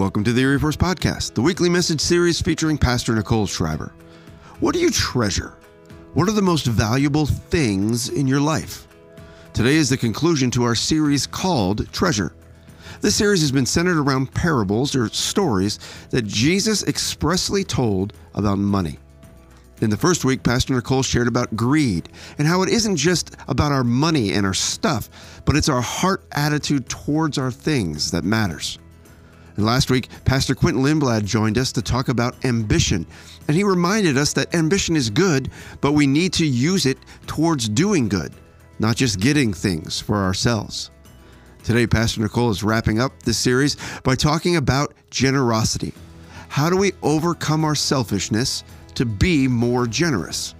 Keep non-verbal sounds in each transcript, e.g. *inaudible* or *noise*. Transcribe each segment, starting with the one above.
Welcome to the Erie First Podcast, the weekly message series featuring Pastor Nicole Schreiber. What do you treasure? What are the most valuable things in your life? Today is the conclusion to our series called Treasure. This series has been centered around parables or stories that Jesus expressly told about money. In the first week, Pastor Nicole shared about greed and how it isn't just about our money and our stuff, but it's our heart attitude towards our things that matters. And last week, Pastor Quentin Lindblad joined us to talk about ambition. And he reminded us that ambition is good, but we need to use it towards doing good, not just getting things for ourselves. Today, Pastor Nicole is wrapping up this series by talking about generosity. How do we overcome our selfishness to be more generous?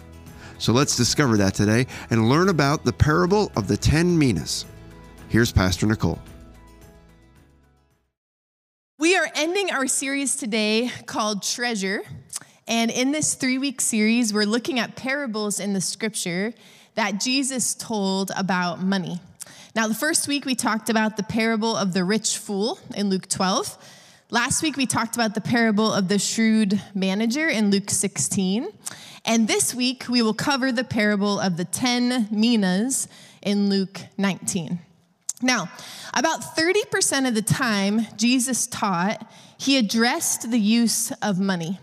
So let's discover that today and learn about the parable of the 10 minas. Here's Pastor Nicole. Ending our series today called Treasure. And in this three week series, we're looking at parables in the scripture that Jesus told about money. Now, the first week we talked about the parable of the rich fool in Luke 12. Last week we talked about the parable of the shrewd manager in Luke 16. And this week we will cover the parable of the 10 minas in Luke 19. Now, about 30% of the time Jesus taught, he addressed the use of money.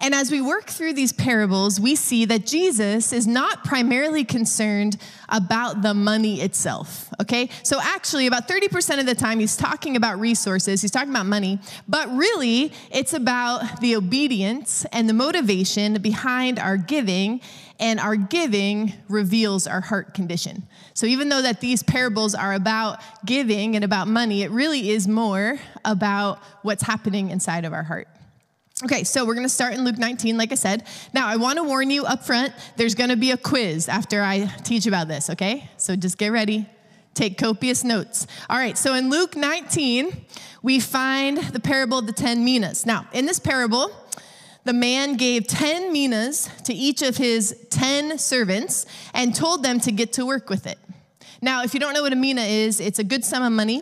And as we work through these parables, we see that Jesus is not primarily concerned about the money itself, okay? So actually, about 30% of the time, he's talking about resources, he's talking about money, but really, it's about the obedience and the motivation behind our giving, and our giving reveals our heart condition. So even though that these parables are about giving and about money, it really is more about what's happening inside of our heart. Okay, so we're gonna start in Luke 19, like I said. Now, I wanna warn you up front, there's gonna be a quiz after I teach about this, okay? So just get ready, take copious notes. All right, so in Luke 19, we find the parable of the 10 minas. Now, in this parable, the man gave 10 minas to each of his 10 servants and told them to get to work with it. Now, if you don't know what a mina is, it's a good sum of money.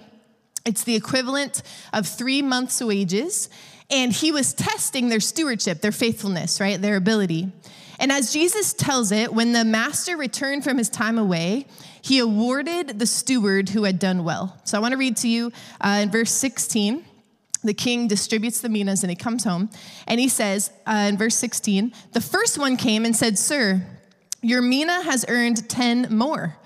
It's the equivalent of three months' wages. And he was testing their stewardship, their faithfulness, right? Their ability. And as Jesus tells it, when the master returned from his time away, he awarded the steward who had done well. So I want to read to you uh, in verse 16. The king distributes the minas and he comes home. And he says uh, in verse 16, the first one came and said, Sir, your mina has earned 10 more.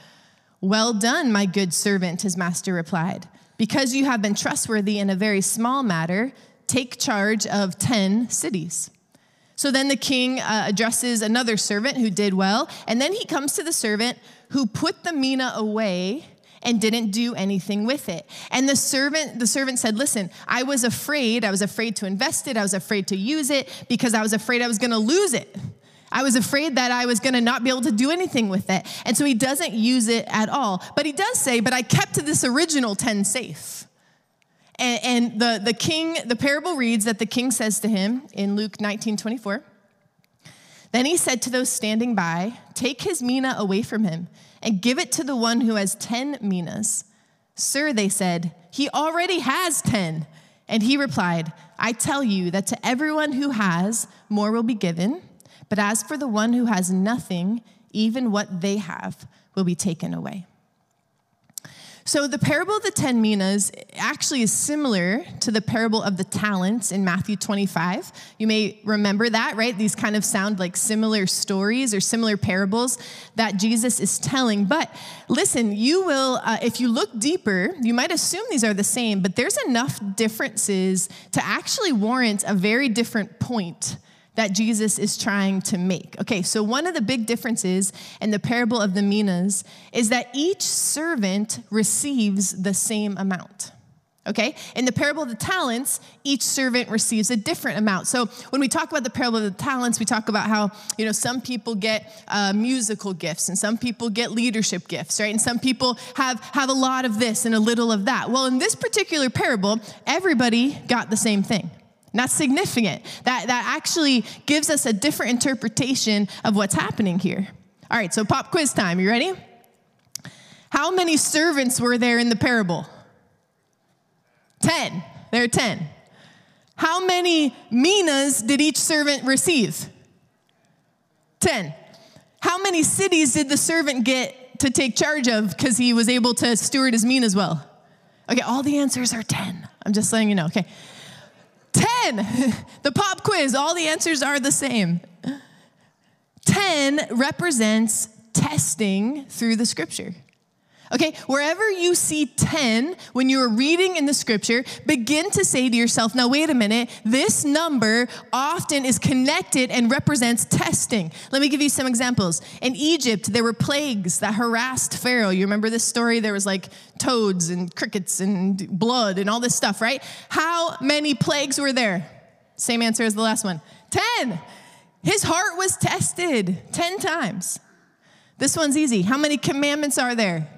Well done, my good servant, his master replied. Because you have been trustworthy in a very small matter, take charge of 10 cities. So then the king uh, addresses another servant who did well, and then he comes to the servant who put the mina away and didn't do anything with it. And the servant the servant said, "Listen, I was afraid. I was afraid to invest it. I was afraid to use it because I was afraid I was going to lose it. I was afraid that I was going to not be able to do anything with it." And so he doesn't use it at all. But he does say, "But I kept this original 10 safe." And, and the, the king, the parable reads that the king says to him in Luke 19 24, then he said to those standing by, Take his mina away from him and give it to the one who has 10 minas. Sir, they said, he already has 10. And he replied, I tell you that to everyone who has, more will be given. But as for the one who has nothing, even what they have will be taken away. So, the parable of the 10 minas actually is similar to the parable of the talents in Matthew 25. You may remember that, right? These kind of sound like similar stories or similar parables that Jesus is telling. But listen, you will, uh, if you look deeper, you might assume these are the same, but there's enough differences to actually warrant a very different point that Jesus is trying to make. Okay, so one of the big differences in the parable of the minas is that each servant receives the same amount. Okay? In the parable of the talents, each servant receives a different amount. So when we talk about the parable of the talents, we talk about how, you know, some people get uh, musical gifts and some people get leadership gifts, right? And some people have, have a lot of this and a little of that. Well, in this particular parable, everybody got the same thing. That's significant. That, that actually gives us a different interpretation of what's happening here. All right, so pop quiz time. You ready? How many servants were there in the parable? 10. There are 10. How many minas did each servant receive? 10. How many cities did the servant get to take charge of because he was able to steward his mina as well? Okay, all the answers are 10. I'm just letting you know. Okay. 10. *laughs* The pop quiz, all the answers are the same. 10 represents testing through the scripture. Okay, wherever you see 10 when you're reading in the scripture, begin to say to yourself, now wait a minute, this number often is connected and represents testing. Let me give you some examples. In Egypt, there were plagues that harassed Pharaoh. You remember this story? There was like toads and crickets and blood and all this stuff, right? How many plagues were there? Same answer as the last one 10. His heart was tested 10 times. This one's easy. How many commandments are there?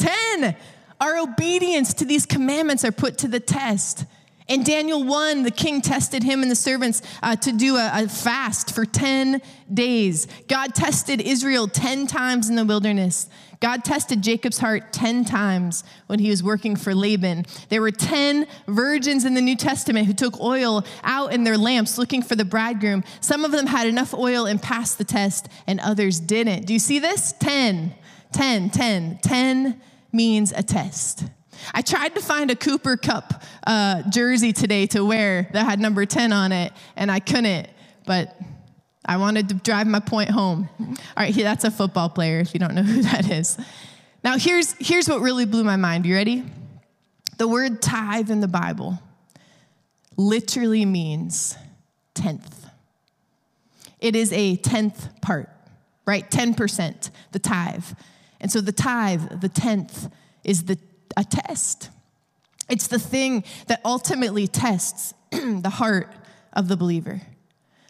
10. Our obedience to these commandments are put to the test. In Daniel 1, the king tested him and the servants uh, to do a, a, fast for 10 days. God tested Israel 10 times in the wilderness. God tested Jacob's heart 10 times when he was working for Laban. There were 10 virgins in the New Testament who took oil out in their lamps looking for the bridegroom. Some of them had enough oil and passed the test, and others didn't. Do you see this? 10, 10, 10, 10 means a test. I tried to find a Cooper Kupp uh, jersey today to wear that had number 10 on it, and I couldn't, but I wanted to drive my point home. All right, that's a football player if you don't know *laughs* who that is. Now, here's, here's what really blew my mind. You ready? The word tithe in the Bible literally means tenth. It is a tenth part, right? 10%, the tithe. And so the tithe, the tenth, is the, a test. It's the thing that ultimately tests *clears throat* the heart of the believer.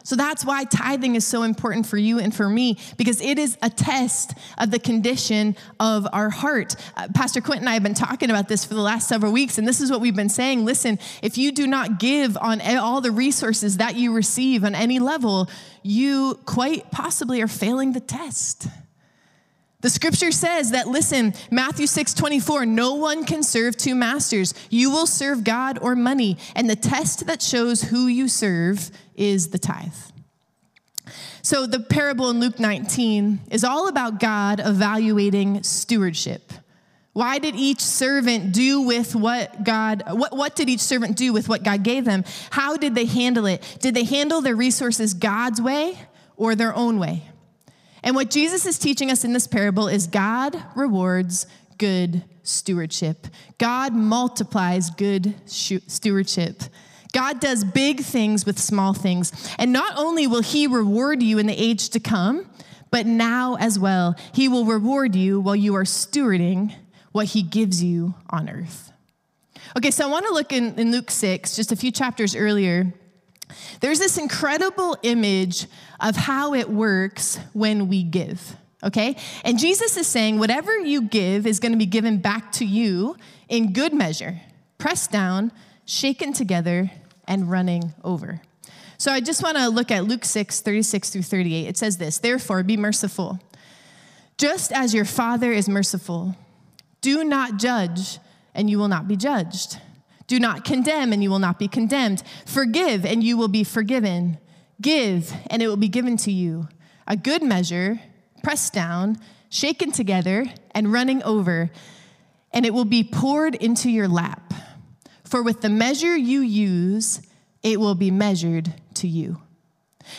So that's why tithing is so important for you and for me, because it is a test of the condition of our heart. Uh, Pastor Quentin and I have been talking about this for the last several weeks, and this is what we've been saying. Listen, if you do not give on all the resources that you receive on any level, you quite possibly are failing the test. The scripture says that, listen, Matthew 6 24, no one can serve two masters. You will serve God or money. And the test that shows who you serve is the tithe. So the parable in Luke 19 is all about God evaluating stewardship. Why did each servant do with what God, what, what did each servant do with what God gave them? How did they handle it? Did they handle their resources God's way or their own way? And what Jesus is teaching us in this parable is God rewards good stewardship. God multiplies good stewardship. God does big things with small things. And not only will He reward you in the age to come, but now as well, He will reward you while you are stewarding what He gives you on earth. Okay, so I want to look in, in Luke 6, just a few chapters earlier. There's this incredible image of how it works when we give, okay? And Jesus is saying, whatever you give is going to be given back to you in good measure, pressed down, shaken together, and running over. So I just want to look at Luke 6, 36 through 38. It says this Therefore, be merciful, just as your Father is merciful. Do not judge, and you will not be judged. Do not condemn, and you will not be condemned. Forgive, and you will be forgiven. Give, and it will be given to you. A good measure, pressed down, shaken together, and running over, and it will be poured into your lap. For with the measure you use, it will be measured to you.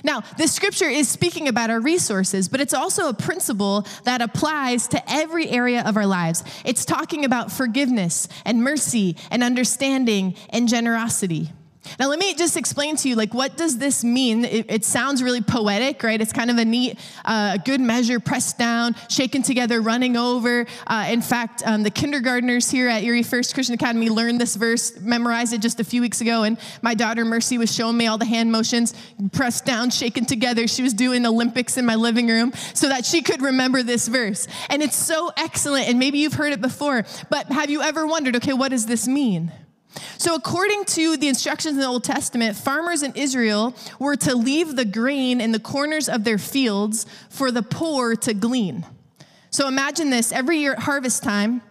Now, this scripture is speaking about our resources, but it's also a principle that applies to every area of our lives. It's talking about forgiveness and mercy and understanding and generosity. Now, let me just explain to you, like, what does this mean? It, it sounds really poetic, right? It's kind of a neat, uh, good measure, pressed down, shaken together, running over. Uh, in fact, um, the kindergartners here at Erie First Christian Academy learned this verse, memorized it just a few weeks ago, and my daughter Mercy was showing me all the hand motions, pressed down, shaken together. She was doing Olympics in my living room so that she could remember this verse. And it's so excellent, and maybe you've heard it before, but have you ever wondered, okay, what does this mean? So, according to the instructions in the Old Testament, farmers in Israel were to leave the grain in the corners of their fields for the poor to glean. So, imagine this every year at harvest time,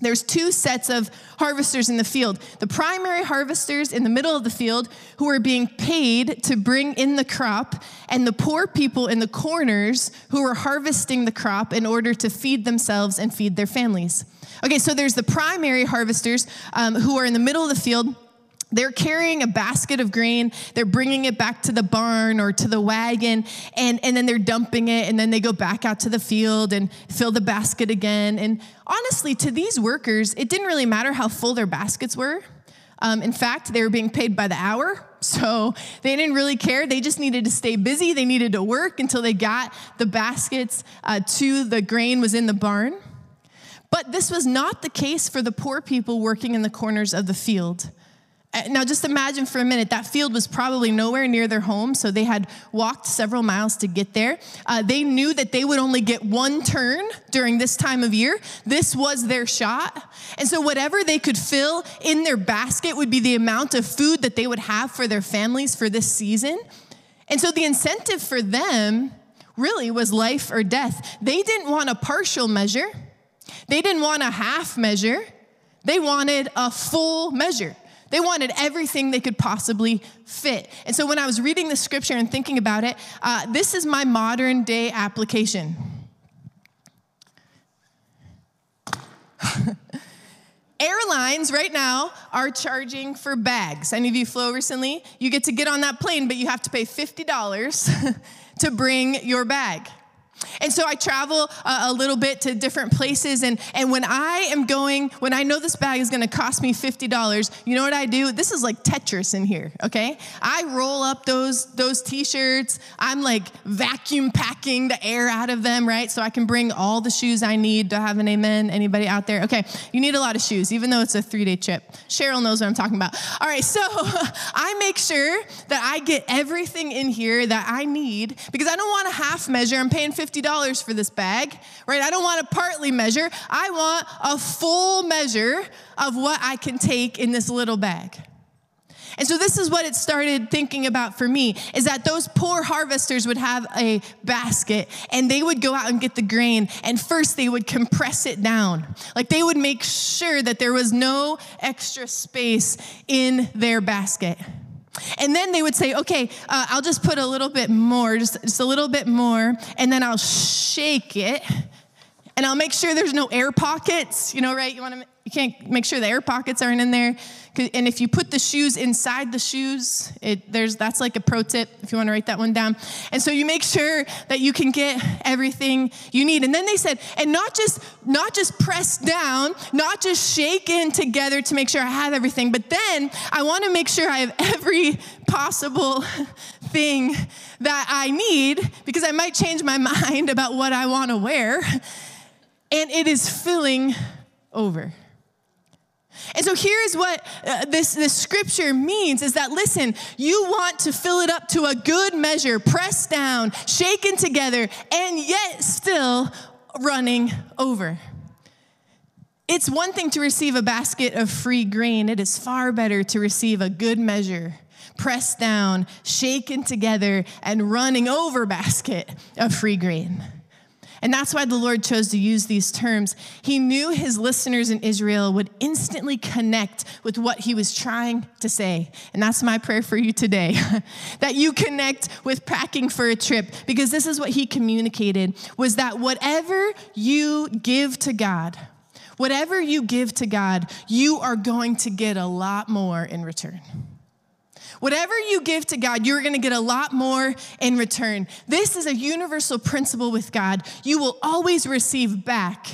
there's two sets of harvesters in the field. The primary harvesters in the middle of the field who are being paid to bring in the crop and the poor people in the corners who are harvesting the crop in order to feed themselves and feed their families. Okay so there's the primary harvesters um, who are in the middle of the field they're carrying a basket of grain, they're bringing it back to the barn or to the wagon, and, and then they're dumping it, and then they go back out to the field and fill the basket again. And honestly, to these workers, it didn't really matter how full their baskets were. Um, in fact, they were being paid by the hour, so they didn't really care. They just needed to stay busy. They needed to work until they got the baskets uh, to the grain was in the barn. But this was not the case for the poor people working in the corners of the field. Uh, now, just imagine for a minute that field was probably nowhere near their home, so they had walked several miles to get there. Uh, they knew that they would only get one turn during this time of year. This was their shot. And so, whatever they could fill in their basket would be the amount of food that they would have for their families for this season. And so, the incentive for them really was life or death. They didn't want a partial measure, they didn't want a half measure, they wanted a full measure. They wanted everything they could possibly fit. And so when I was reading the scripture and thinking about it, uh, this is my modern day application. *laughs* Airlines right now are charging for bags. Any of you flew recently? You get to get on that plane, but you have to pay $50 *laughs* to bring your bag. And so I travel a, a, little bit to different places. And, and when I am going, when I know this bag is going to cost me $50, you know what I do? This is like Tetris in here, okay? I roll up those, those t shirts. I'm like vacuum packing the air out of them, right? So I can bring all the shoes I need. to have an amen? Anybody out there? Okay, you need a lot of shoes, even though it's a three day trip. Cheryl knows what I'm talking about. All right, so *laughs* I make sure that I get everything in here that I need because I don't want a half measure. I'm paying 50 $50 for this bag, right? I don't want a partly measure. I want a full measure of what I can take in this little bag. And so this is what it started thinking about for me is that those poor harvesters would have a basket and they would go out and get the grain and first they would compress it down. Like they would make sure that there was no extra space in their basket. And then they would say, okay, uh, I'll just put a little bit more, just, just a little bit more, and then I'll shake it, and I'll make sure there's no air pockets, you know, right? You want to, you can't make sure the air pockets aren't in there. And if you put the shoes inside the shoes, it, there's, that's like a pro tip if you want to write that one down. And so you make sure that you can get everything you need. And then they said, and not just, not just press down, not just shake in together to make sure I have everything, but then I want to make sure I have *laughs* every possible thing that I need because I might change my *laughs* mind about what I want to wear. And it is filling over. And so here's what uh, this, this scripture means is that, listen, you want to fill it up to a good measure, pressed down, shaken together, and yet still running over. It's one thing to receive a basket of free grain, it is far better to receive a good measure, pressed down, shaken together, and running over basket of free grain. And that's why the Lord chose to use these terms. He knew his listeners in Israel would instantly connect with what he was trying to say. And that's my prayer for you today *laughs* that you connect with packing for a trip because this is what he communicated was that whatever you give to God, whatever you give to God, you are going to get a lot more in return. Whatever you give to God, you're going to get a lot more in return. This is a universal principle with God. You will always receive back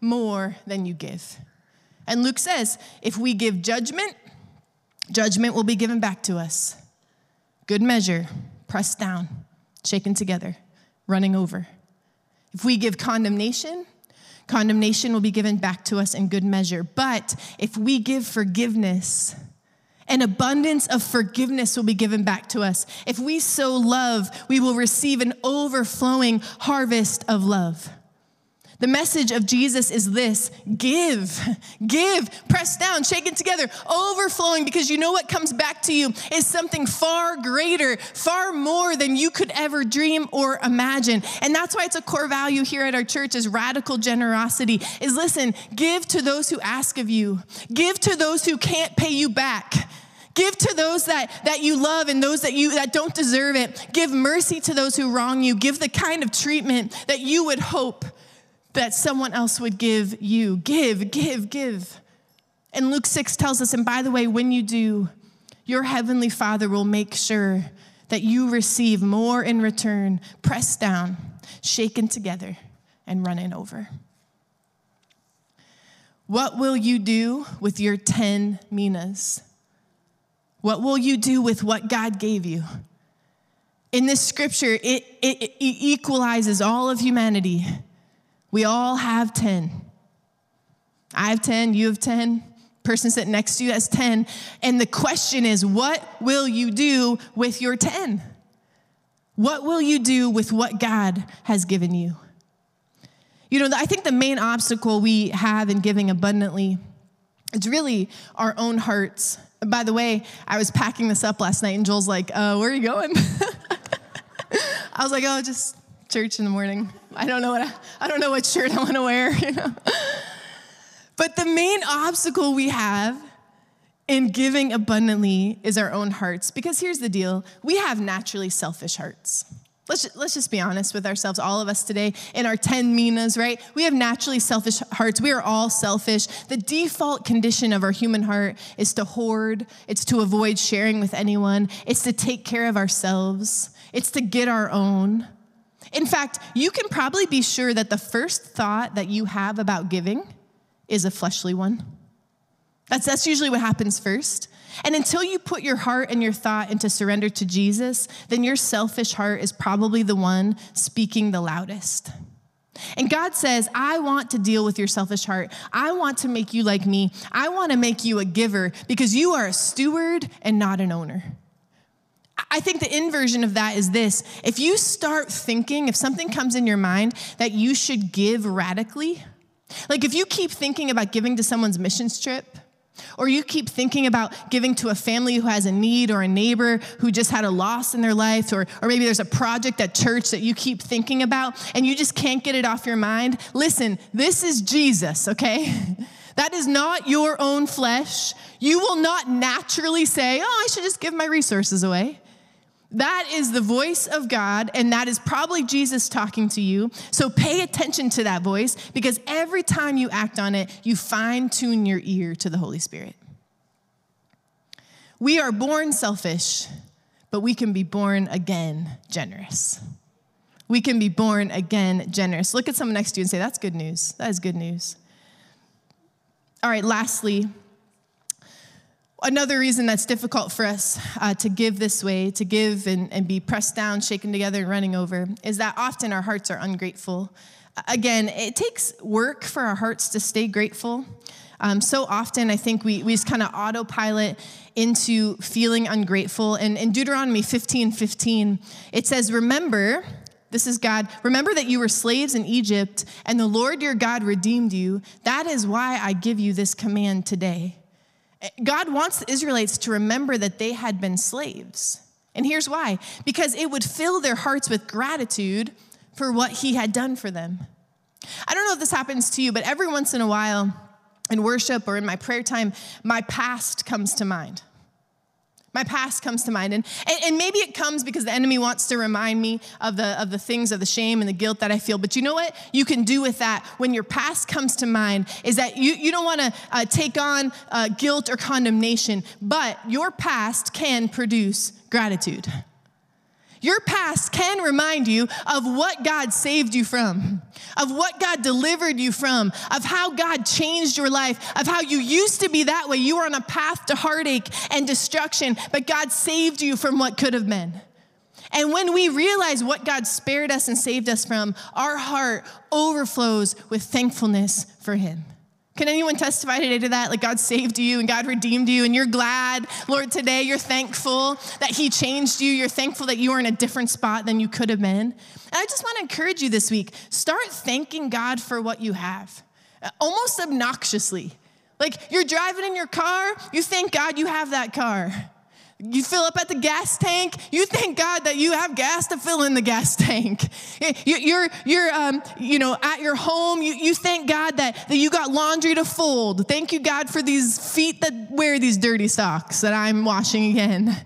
more than you give. And Luke says, if we give judgment, judgment will be given back to us. Good measure, pressed down, shaken together, running over. If we give condemnation, condemnation will be given back to us in good measure. But if we give forgiveness, an abundance of forgiveness will be given back to us. If we sow love, we will receive an overflowing harvest of love. The message of Jesus is this give, give, press down, shake it together, overflowing, because you know what comes back to you is something far greater, far more than you could ever dream or imagine. And that's why it's a core value here at our church is radical generosity. Is listen, give to those who ask of you, give to those who can't pay you back. Give to those that, that you love and those that you that don't deserve it. Give mercy to those who wrong you. Give the kind of treatment that you would hope that someone else would give you. Give, give, give. And Luke 6 tells us, and by the way, when you do, your heavenly Father will make sure that you receive more in return, pressed down, shaken together, and running over. What will you do with your 10 minas? What will you do with what God gave you? In this scripture, it, it, it equalizes all of humanity. We all have 10. I have 10, you have 10, person sitting next to you has 10. And the question is, what will you do with your 10? What will you do with what God has given you? You know, I think the main obstacle we have in giving abundantly is really our own hearts. By the way, I was packing this up last night, and Joel's like, uh, Where are you going? *laughs* I was like, Oh, just church in the morning. I don't know what I, I don't know what shirt I want to wear, *laughs* you know. But the main obstacle we have in giving abundantly is our own hearts. Because here's the deal we have naturally selfish hearts. Let's just, let's just be honest with ourselves, all of us today, in our 10 minas, right? We have naturally selfish hearts. We are all selfish. The default condition of our human heart is to hoard, it's to avoid sharing with anyone, it's to take care of ourselves, it's to get our own. In fact, you can probably be sure that the first thought that you have about giving is a fleshly one. That's, that's usually what happens first. And until you put your heart and your thought into surrender to Jesus, then your selfish heart is probably the one speaking the loudest. And God says, I want to deal with your selfish heart. I want to make you like me. I want to make you a giver because you are a steward and not an owner. I think the inversion of that is this if you start thinking, if something comes in your mind that you should give radically, like if you keep thinking about giving to someone's missions trip, or you keep thinking about giving to a family who has a need or a neighbor who just had a loss in their life, or, or maybe there's a project at church that you keep thinking about and you just can't get it off your mind. Listen, this is Jesus, okay? *laughs* That is not your own flesh. You will not naturally say, oh, I should just give my resources away. That is the voice of God, and that is probably Jesus talking to you. So pay attention to that voice because every time you act on it, you fine tune your ear to the Holy Spirit. We are born selfish, but we can be born again generous. We can be born again generous. Look at someone next to you and say, That's good news. That is good news. All right, lastly, Another reason that's difficult for us uh, to give this way, to give and, and be pressed down, shaken together, and running over, is that often our hearts are ungrateful. Again, it takes work for our hearts to stay grateful. Um, so often, I think we, we just kind of autopilot into feeling ungrateful. And in Deuteronomy 15 15, it says, Remember, this is God. Remember that you were slaves in Egypt, and the Lord your God redeemed you. That is why I give you this command today. God wants the Israelites to remember that they had been slaves. And here's why because it would fill their hearts with gratitude for what He had done for them. I don't know if this happens to you, but every once in a while in worship or in my prayer time, my past comes to mind. My past comes to mind. And, and, and, maybe it comes because the enemy wants to remind me of the, of the things, of the shame and the guilt that I feel. But you know what you can do with that when your past comes to mind is that you, you don't want to uh, take on uh, guilt or condemnation, but your past can produce gratitude. Your past can remind you of what God saved you from, of what God delivered you from, of how God changed your life, of how you used to be that way. You were on a path to heartache and destruction, but God saved you from what could have been. And when we realize what God spared us and saved us from, our heart overflows with thankfulness for Him. Can anyone testify today to that? Like God saved you and God redeemed you, and you're glad, Lord, today you're thankful that He changed you. You're thankful that you are in a different spot than you could have been. And I just want to encourage you this week start thanking God for what you have, almost obnoxiously. Like you're driving in your car, you thank God you have that car. You fill up at the gas tank. You thank God that you have gas to fill in the gas *laughs* tank. You're, you're um, you know, at your home. You, you thank God that, that you got laundry to fold. Thank you, God, for these feet that wear these dirty socks that I'm washing again.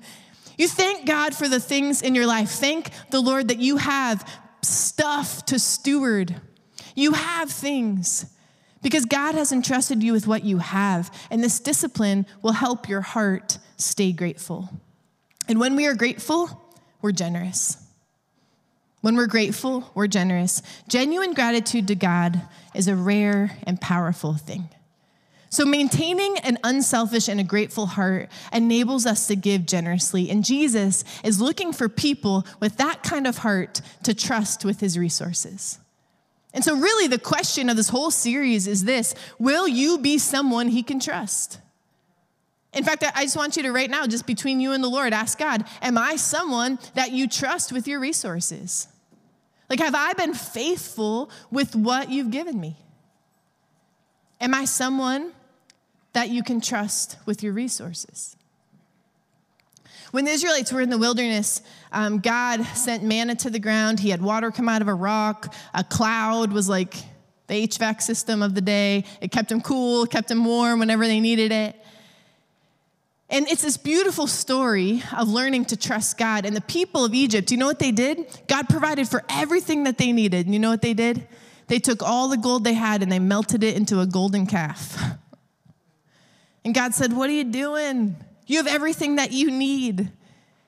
You thank God for the things in your life. Thank the Lord that you have stuff to steward. You have things because God has entrusted you with what you have, and this discipline will help your heart stay grateful. And when we are grateful, we're generous. When we're grateful, we're generous. Genuine gratitude to God is a rare and powerful thing. So, maintaining an unselfish and a grateful heart enables us to give generously. And Jesus is looking for people with that kind of heart to trust with his resources. And so, really, the question of this whole series is this Will you be someone he can trust? In fact, I just want you to right now, just between you and the Lord, ask God, Am I someone that you trust with your resources? Like, have I been faithful with what you've given me? Am I someone that you can trust with your resources? When the Israelites were in the wilderness, um, God sent manna to the ground. He had water come out of a rock. A cloud was like the HVAC system of the day. It kept them cool, kept them warm whenever they needed it. And it's this beautiful story of learning to trust God. And the people of Egypt, you know what they did? God provided for everything that they needed. And you know what they did? They took all the gold they had and they melted it into a golden calf. *laughs* And God said, What are you doing? You have everything that you need.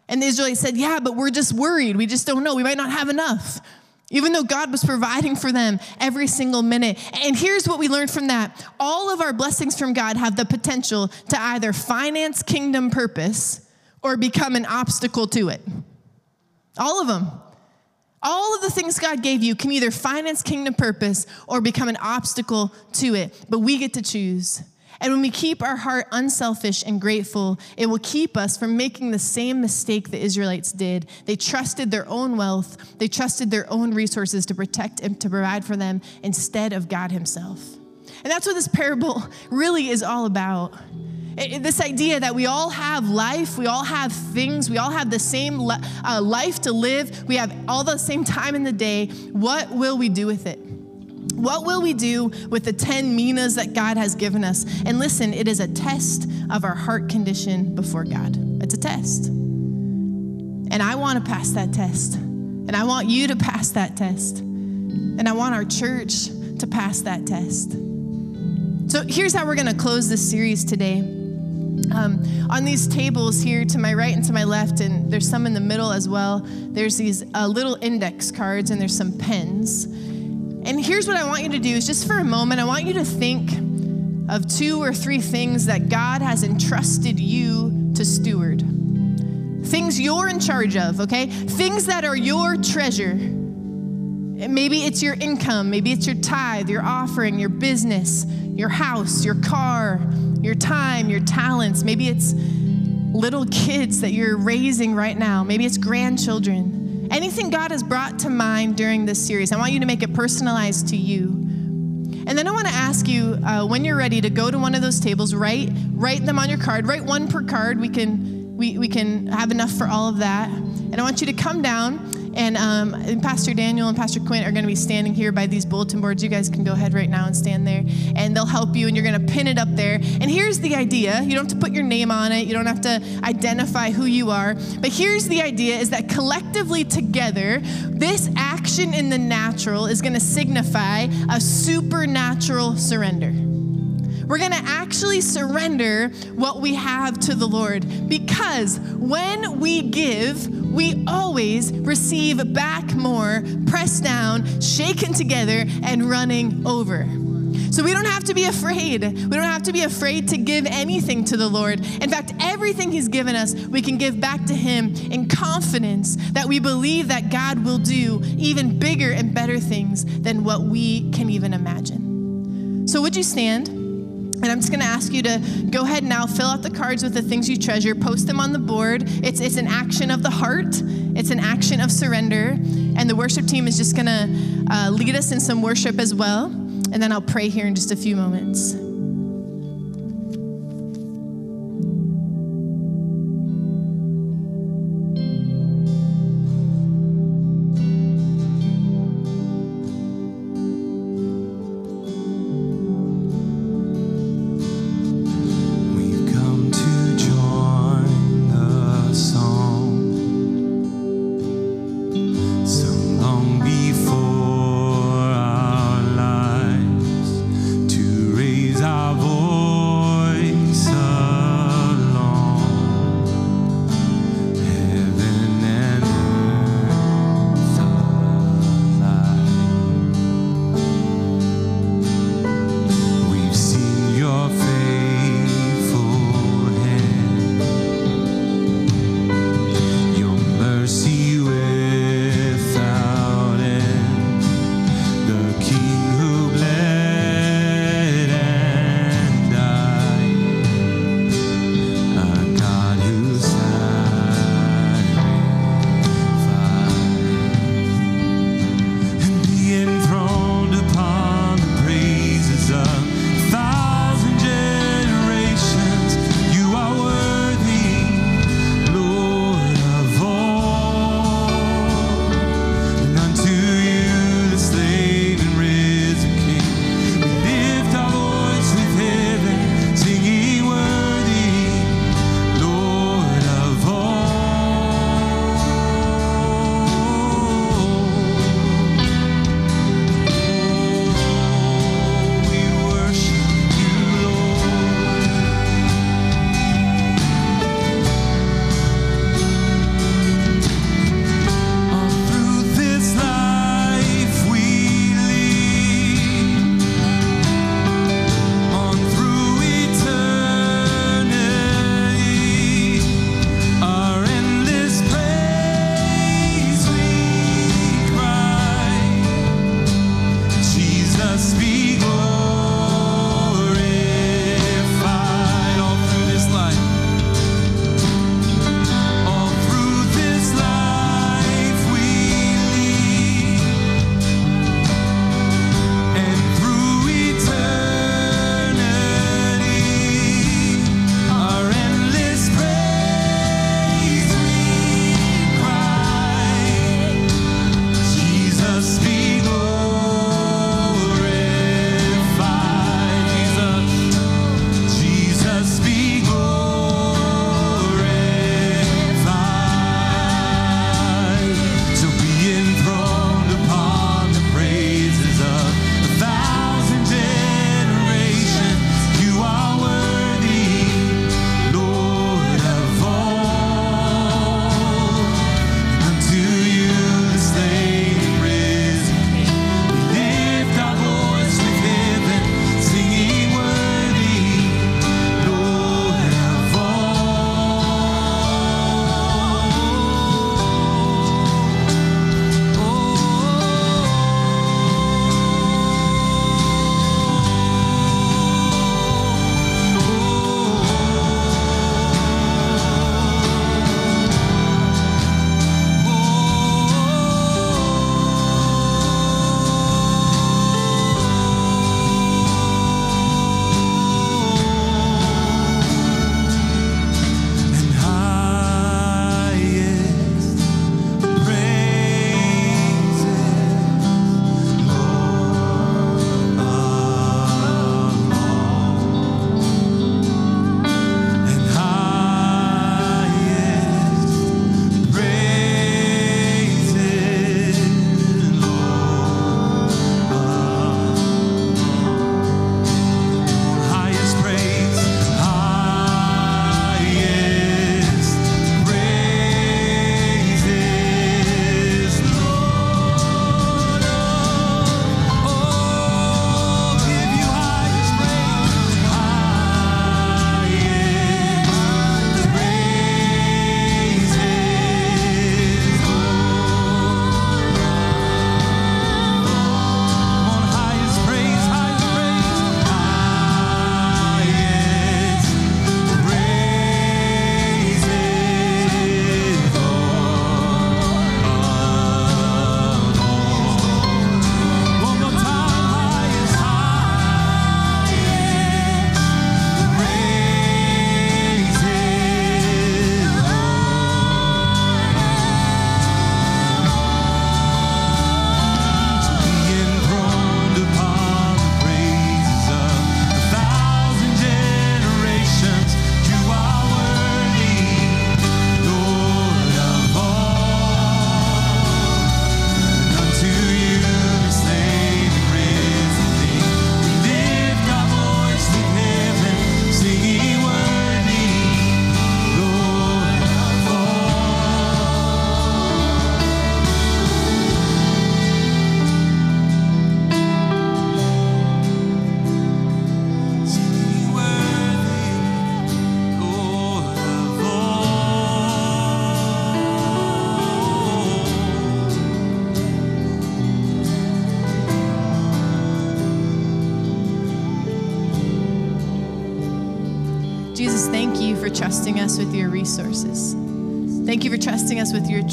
And the Israelites said, Yeah, but we're just worried. We just don't know. We might not have enough even though God was providing for them every single minute. And here's what we learned from that all of our blessings from God have the potential to either finance kingdom purpose or become an obstacle to it. All of them. All of the things God gave you can either finance kingdom purpose or become an obstacle to it, but we get to choose. And when we keep our heart unselfish and grateful, it will keep us from making the same mistake the Israelites did. They trusted their own wealth, they trusted their own resources to protect and to provide for them instead of God Himself. And that's what this parable *laughs* really is all about. It, this idea that we all have life, we all have things, we all have the same uh, life to live, we have all the same time in the day. What will we do with it? What will we do with the 10 minas that God has given us? And listen, it is a test of our heart condition before God. It's a test. And I want to pass that test. And I want you to pass that test. And I want our church to pass that test. So here's how we're going to close this series today. Um, on these tables here to my right and to my left, and there's some in the middle as well, there's these uh, little index cards and there's some pens. And here's what I want you to do is just for a moment, I want you to think of two or three things that God has entrusted you to steward. Things you're in charge of, okay? Things that are your treasure. Maybe it's your income, maybe it's your tithe, your offering, your business, your house, your car, your time, your talents. Maybe it's little kids that you're raising right now. Maybe it's grandchildren anything God has brought to mind during this series, I want you to make it personalized to you. And then I want to ask you, uh, when you're ready, to go to one of those tables, write write them on your card. Write one per card. We can we, we can have enough for all of that. And I want you to come down and, um, and Pastor Daniel and Pastor Quint are going to be standing here by these bulletin boards. You guys can go ahead right now and stand there, and they'll help you, and you're going to pin it up there. And here's the idea you don't have to put your name on it, you don't have to identify who you are. But here's the idea is that collectively together, this action in the natural is going to signify a supernatural surrender. We're going to actually surrender what we have to the Lord because when we give, we always receive back more, pressed down, shaken together, and running over. So we don't have to be afraid. We don't have to be afraid to give anything to the Lord. In fact, everything He's given us, we can give back to Him in confidence that we believe that God will do even bigger and better things than what we can even imagine. So, would you stand? And I'm just going to ask you to go ahead now, fill out the cards with the things you treasure, post them on the board. It's, it's an action of the heart, it's an action of surrender. And the worship team is just going to uh, lead us in some worship as well. And then I'll pray here in just a few moments.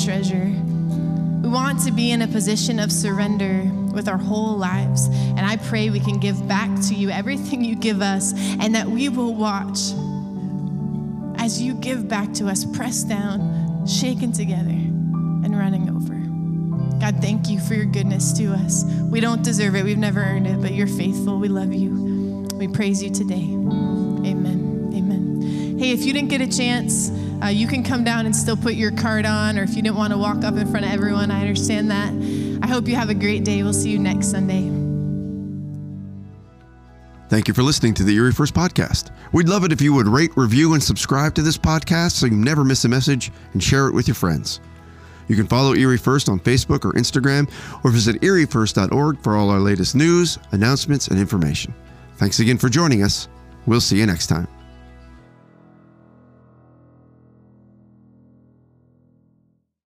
Treasure. We want to be in a position of surrender with our whole lives. And I pray we can give back to you everything you give us and that we will watch as you give back to us, pressed down, shaken together, and running over. God, thank you for your goodness to us. We don't deserve it, we've never earned it, but you're faithful. We love you. We praise you today. Amen. Amen. Hey, if you didn't get a chance, uh, you can come down and still put your card on, or if you didn't want to walk up in front of everyone, I understand that. I hope you have a great day. We'll see you next Sunday. Thank you for listening to the Erie First Podcast. We'd love it if you would rate, review, and subscribe to this podcast so you never miss a message and share it with your friends. You can follow Erie First on Facebook or Instagram or visit eriefirst.org for all our latest news, announcements, and information. Thanks again for joining us. We'll see you next time.